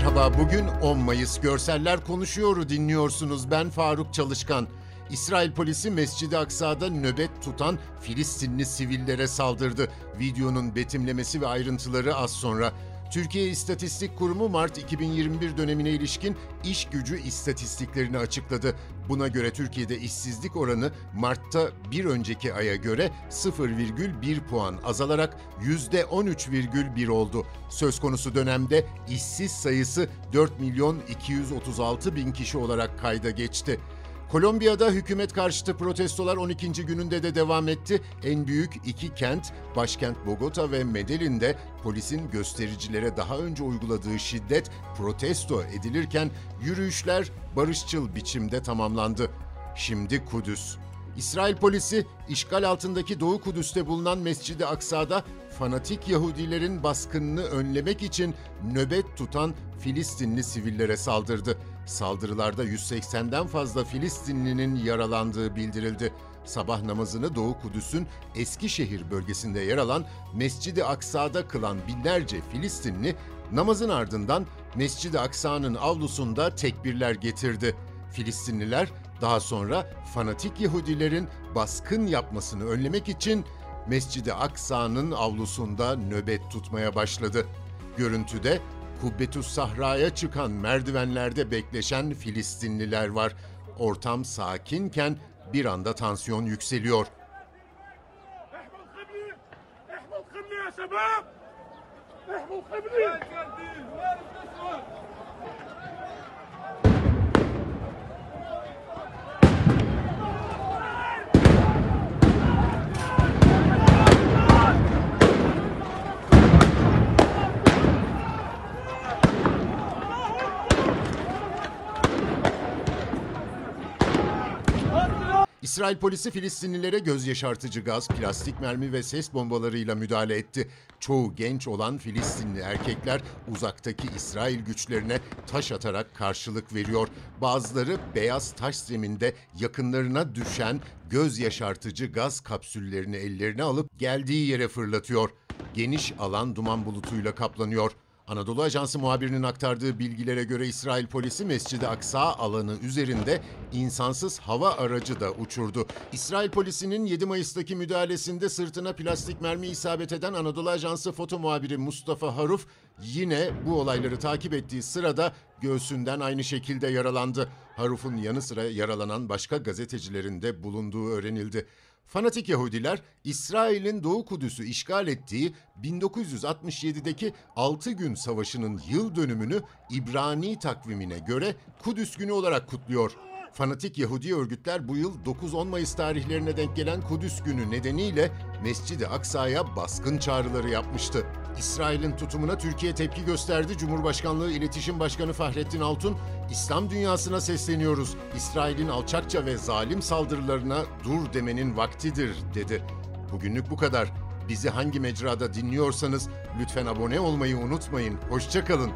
Merhaba, bugün 10 Mayıs. Görseller konuşuyoru dinliyorsunuz. Ben Faruk Çalışkan. İsrail polisi Mescid-i Aksa'da nöbet tutan Filistinli sivillere saldırdı. Videonun betimlemesi ve ayrıntıları az sonra. Türkiye İstatistik Kurumu Mart 2021 dönemine ilişkin iş gücü istatistiklerini açıkladı. Buna göre Türkiye'de işsizlik oranı Mart'ta bir önceki aya göre 0,1 puan azalarak %13,1 oldu. Söz konusu dönemde işsiz sayısı 4 milyon 236 bin kişi olarak kayda geçti. Kolombiya'da hükümet karşıtı protestolar 12. gününde de devam etti. En büyük iki kent, başkent Bogota ve Medellin'de polisin göstericilere daha önce uyguladığı şiddet protesto edilirken yürüyüşler barışçıl biçimde tamamlandı. Şimdi Kudüs. İsrail polisi işgal altındaki Doğu Kudüs'te bulunan Mescid-i Aksa'da fanatik Yahudilerin baskınını önlemek için nöbet tutan Filistinli sivillere saldırdı. Saldırılarda 180'den fazla Filistinlinin yaralandığı bildirildi. Sabah namazını Doğu Kudüs'ün Eskişehir bölgesinde yer alan Mescid-i Aksa'da kılan binlerce Filistinli namazın ardından Mescid-i Aksa'nın avlusunda tekbirler getirdi. Filistinliler daha sonra fanatik Yahudilerin baskın yapmasını önlemek için Mescid-i Aksa'nın avlusunda nöbet tutmaya başladı. Görüntüde Kubbetüs Sahra'ya çıkan merdivenlerde bekleşen Filistinliler var. Ortam sakinken bir anda tansiyon yükseliyor. İsrail polisi Filistinlilere göz yaşartıcı gaz, plastik mermi ve ses bombalarıyla müdahale etti. Çoğu genç olan Filistinli erkekler uzaktaki İsrail güçlerine taş atarak karşılık veriyor. Bazıları beyaz taş zeminde yakınlarına düşen göz yaşartıcı gaz kapsüllerini ellerine alıp geldiği yere fırlatıyor. Geniş alan duman bulutuyla kaplanıyor. Anadolu Ajansı muhabirinin aktardığı bilgilere göre İsrail polisi Mescid-i Aksa alanı üzerinde insansız hava aracı da uçurdu. İsrail polisinin 7 Mayıs'taki müdahalesinde sırtına plastik mermi isabet eden Anadolu Ajansı foto muhabiri Mustafa Haruf yine bu olayları takip ettiği sırada göğsünden aynı şekilde yaralandı. Haruf'un yanı sıra yaralanan başka gazetecilerin de bulunduğu öğrenildi. Fanatik Yahudiler, İsrail'in Doğu Kudüs'ü işgal ettiği 1967'deki 6 gün savaşının yıl dönümünü İbrani takvimine göre Kudüs günü olarak kutluyor. Fanatik Yahudi örgütler bu yıl 9-10 Mayıs tarihlerine denk gelen Kudüs günü nedeniyle Mescid-i Aksa'ya baskın çağrıları yapmıştı. İsrail'in tutumuna Türkiye tepki gösterdi. Cumhurbaşkanlığı İletişim Başkanı Fahrettin Altun, İslam dünyasına sesleniyoruz. İsrail'in alçakça ve zalim saldırılarına dur demenin vaktidir dedi. Bugünlük bu kadar. Bizi hangi mecrada dinliyorsanız lütfen abone olmayı unutmayın. Hoşçakalın.